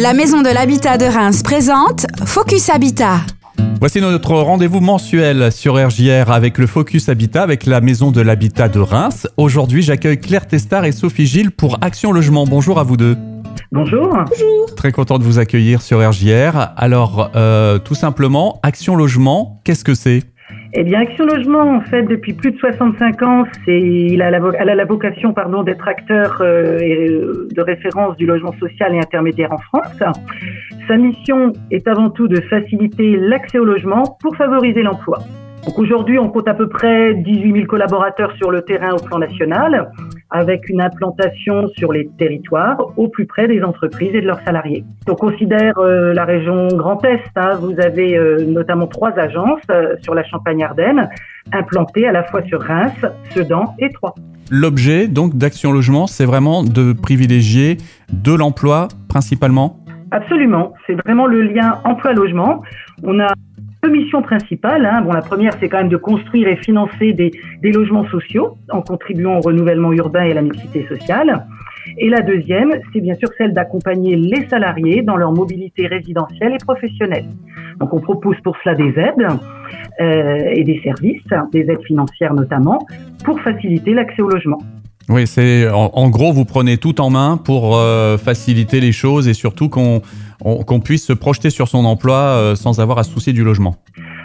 La Maison de l'Habitat de Reims présente Focus Habitat. Voici notre rendez-vous mensuel sur RJR avec le Focus Habitat avec la Maison de l'Habitat de Reims. Aujourd'hui, j'accueille Claire Testard et Sophie Gilles pour Action Logement. Bonjour à vous deux. Bonjour. Bonjour. Très content de vous accueillir sur RJR. Alors, euh, tout simplement, Action Logement, qu'est-ce que c'est? Eh bien, Action Logement, en fait, depuis plus de 65 ans, c'est, il a la, elle a la vocation, pardon, d'être acteur euh, euh, de référence du logement social et intermédiaire en France. Sa mission est avant tout de faciliter l'accès au logement pour favoriser l'emploi. Donc aujourd'hui, on compte à peu près 18 000 collaborateurs sur le terrain au plan national avec une implantation sur les territoires au plus près des entreprises et de leurs salariés. On considère euh, la région Grand Est. Hein, vous avez euh, notamment trois agences euh, sur la Champagne-Ardenne implantées à la fois sur Reims, Sedan et Troyes. L'objet donc d'Action Logement, c'est vraiment de privilégier de l'emploi principalement? Absolument, c'est vraiment le lien emploi-logement. On a deux missions principales. Hein. Bon, la première, c'est quand même de construire et financer des, des, logements sociaux en contribuant au renouvellement urbain et à la mixité sociale. Et la deuxième, c'est bien sûr celle d'accompagner les salariés dans leur mobilité résidentielle et professionnelle. Donc, on propose pour cela des aides euh, et des services, des aides financières notamment, pour faciliter l'accès au logement. Oui, c'est en, en, gros, vous prenez tout en main pour euh, faciliter les choses et surtout qu'on qu'on puisse se projeter sur son emploi euh, sans avoir à se soucier du logement.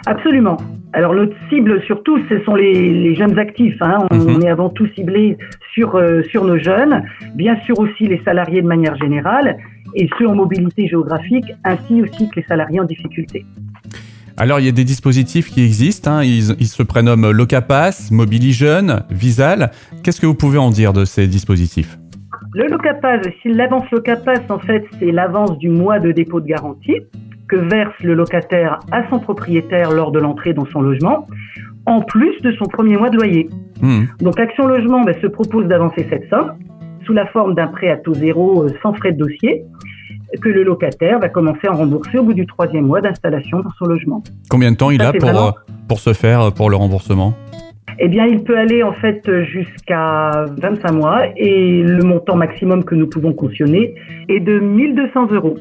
Absolument. Alors notre cible surtout, ce sont les, les jeunes actifs. Hein. On, Mhm. on est avant tout ciblé sur, euh, sur nos jeunes, bien sûr aussi les salariés de manière générale, et ceux en mobilité géographique, ainsi aussi que les salariés en difficulté. Alors, il y a des dispositifs qui existent. hein. Ils, ils se prénomment Locapass, Mobilijeune, Visal. Qu'est-ce que vous pouvez en dire de ces dispositifs Le Locapaz, si l'avance Locapaz, en fait, c'est l'avance du mois de dépôt de garantie que verse le locataire à son propriétaire lors de l'entrée dans son logement, en plus de son premier mois de loyer. Hmm. Donc Action Logement ben, se propose d'avancer cette somme sous la forme d'un prêt à taux zéro euh, sans frais de dossier que le locataire va commencer à rembourser au bout du troisième mois d'installation dans son logement. Combien de temps il a c'est pour, vraiment- euh, pour se faire euh, pour le remboursement? Eh bien, il peut aller en fait jusqu'à 25 mois et le montant maximum que nous pouvons cautionner est de 1200 euros.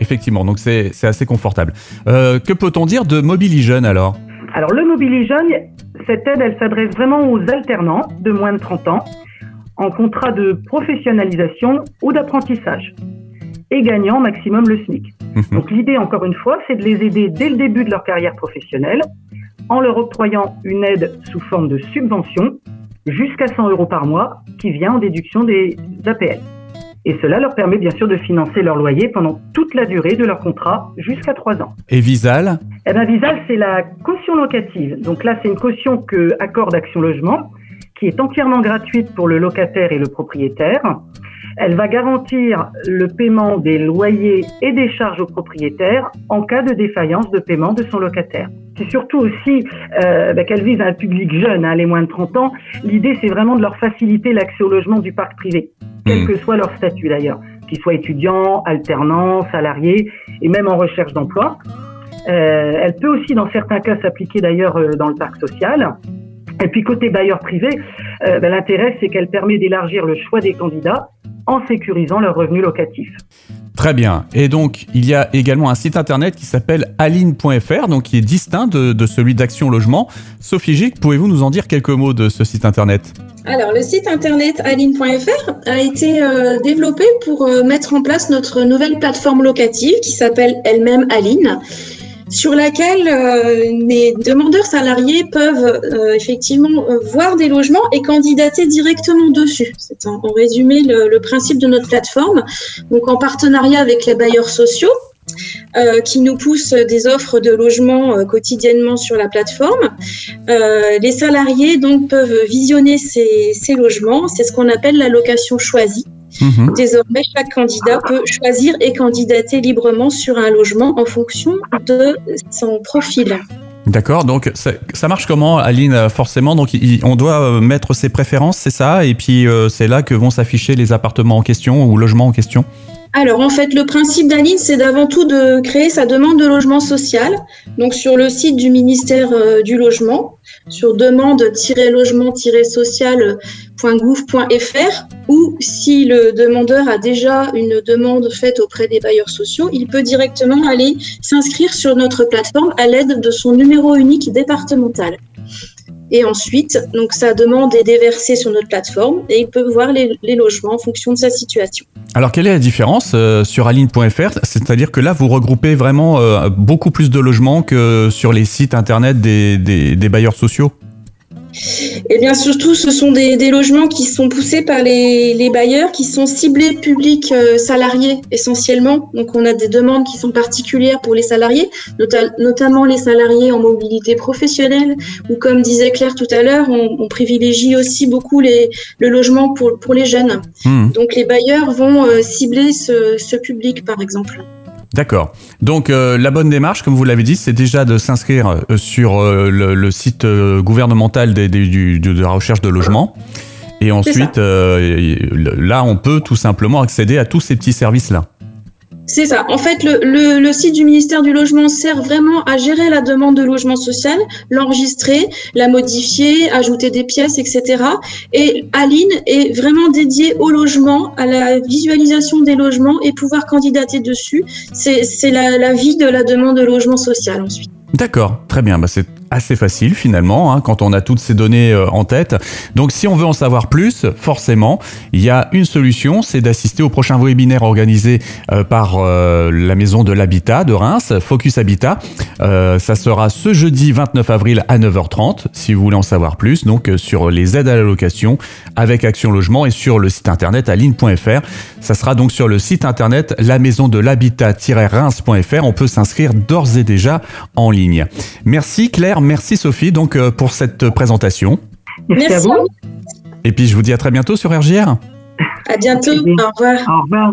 Effectivement, donc c'est assez confortable. Euh, que peut-on dire de Mobilijeune alors? Alors le Mobili Jeune, cette aide, elle s'adresse vraiment aux alternants de moins de 30 ans en contrat de professionnalisation ou d'apprentissage et gagnant maximum le SMIC. Mhm. Donc l'idée, encore une fois, c'est de les aider dès le début de leur carrière professionnelle en leur octroyant une aide sous forme de subvention jusqu'à 100 euros par mois qui vient en déduction des APL. Et cela leur permet bien sûr de financer leur loyer pendant toute la durée de leur contrat jusqu'à 3 ans. Et Visal Eh ben, Visal, c'est la caution locative. Donc là, c'est une caution que accorde Action Logement, qui est entièrement gratuite pour le locataire et le propriétaire. Elle va garantir le paiement des loyers et des charges au propriétaire en cas de défaillance de paiement de son locataire. C'est surtout aussi euh, ben, qu'elle vise un public jeune, hein, les moins de 30 ans. L'idée, c'est vraiment de leur faciliter l'accès au logement du parc privé, quel Hmm. que soit leur statut d'ailleurs, qu'ils soient étudiants, alternants, salariés et même en recherche d'emploi. Euh, elle peut aussi, dans certains cas, s'appliquer d'ailleurs euh, dans le parc social. Et puis côté bailleur privé, euh, ben, l'intérêt c'est qu'elle permet d'élargir le choix des candidats en sécurisant leurs revenus locatifs. Très bien. Et donc, il y a également un site internet qui s'appelle aline.fr, donc qui est distinct de, de celui d'Action Logement. Sophie Gic, pouvez-vous nous en dire quelques mots de ce site internet? Alors, le site internet aline.fr a été euh, développé pour euh, mettre en place notre nouvelle plateforme locative qui s'appelle elle-même Aline, sur laquelle euh, les demandeurs salariés peuvent euh, effectivement euh, voir des logements et candidater directement dessus. C'est en, résumé le, principe de notre plateforme. Donc, en partenariat avec les bailleurs sociaux, euh, qui nous poussent des offres de logement euh, quotidiennement sur la plateforme. Euh, les salariés donc peuvent visionner ces, ces logements. C'est ce qu'on appelle la location choisie. Mhm. Désormais, chaque candidat peut choisir et candidater librement sur un logement en fonction de son profil. D'accord, donc ça, ça marche comment, Aline euh, Forcément, donc il- on doit euh, mettre ses préférences, c'est ça? Et puis euh, c'est là que vont s'afficher les appartements en question ou logements en question? Alors en fait, le principe d'Aline, c'est d'avant tout de créer sa demande de logement social. Donc sur le site du ministère euh, du Logement, sur demande-logement-social.gouv.fr, ou si le demandeur a déjà une demande faite auprès des bailleurs sociaux, il peut directement aller s'inscrire sur notre plateforme à l'aide de son numéro unique départemental. Et ensuite, donc sa demande est déversée sur notre plateforme et il peut voir les, logements en fonction de sa situation. Alors, quelle est la différence euh, sur aline.fr C'est-à-dire que là, vous regroupez vraiment euh, beaucoup plus de logements que sur les sites internet des bailleurs sociaux? Eh bien, surtout, ce sont des, logements qui sont poussés par les, bailleurs, qui sont ciblés publics euh, salariés essentiellement. Donc, on a des demandes qui sont particulières pour les salariés, notamment les salariés en mobilité professionnelle, ou comme disait Claire tout à l'heure, on, privilégie aussi beaucoup les, le logement pour, pour les jeunes. Hmm. Donc, les bailleurs vont euh, cibler ce, ce public, par exemple. D'accord. Donc euh, la bonne démarche, comme vous l'avez dit, c'est déjà de s'inscrire euh, sur euh, le, site gouvernemental de la recherche de logement. Et ensuite, là, on peut tout simplement accéder à tous ces petits services-là. C'est ça. En fait, le, site du ministère du Logement sert vraiment à gérer la demande de logement social, l'enregistrer, la modifier, ajouter des pièces, etc. Et Aline est vraiment dédiée au logement, à la visualisation des logements et pouvoir candidater dessus. C'est la, vie de la demande de logement social ensuite. D'accord, très bien. Bah, c'est assez facile finalement hein, quand on a toutes ces données euh, en tête. Donc si on veut en savoir plus, forcément, il y a une solution, c'est d'assister au prochain webinaire organisé euh, par euh, la maison de l'habitat de Reims, Focus Habitat. Ça sera ce jeudi 29 avril à 9h30 si vous voulez en savoir plus. Donc sur les aides à la location avec Action Logement et sur le site internet aline.fr. Ça sera donc sur le site internet la maison de l'habitat-reims.fr. On peut s'inscrire d'ores et déjà en ligne. Merci Claire merci Sophie donc euh, pour cette présentation. Merci, à vous. Et puis je vous dis à très bientôt sur RGR. À bientôt. Au revoir. Au revoir.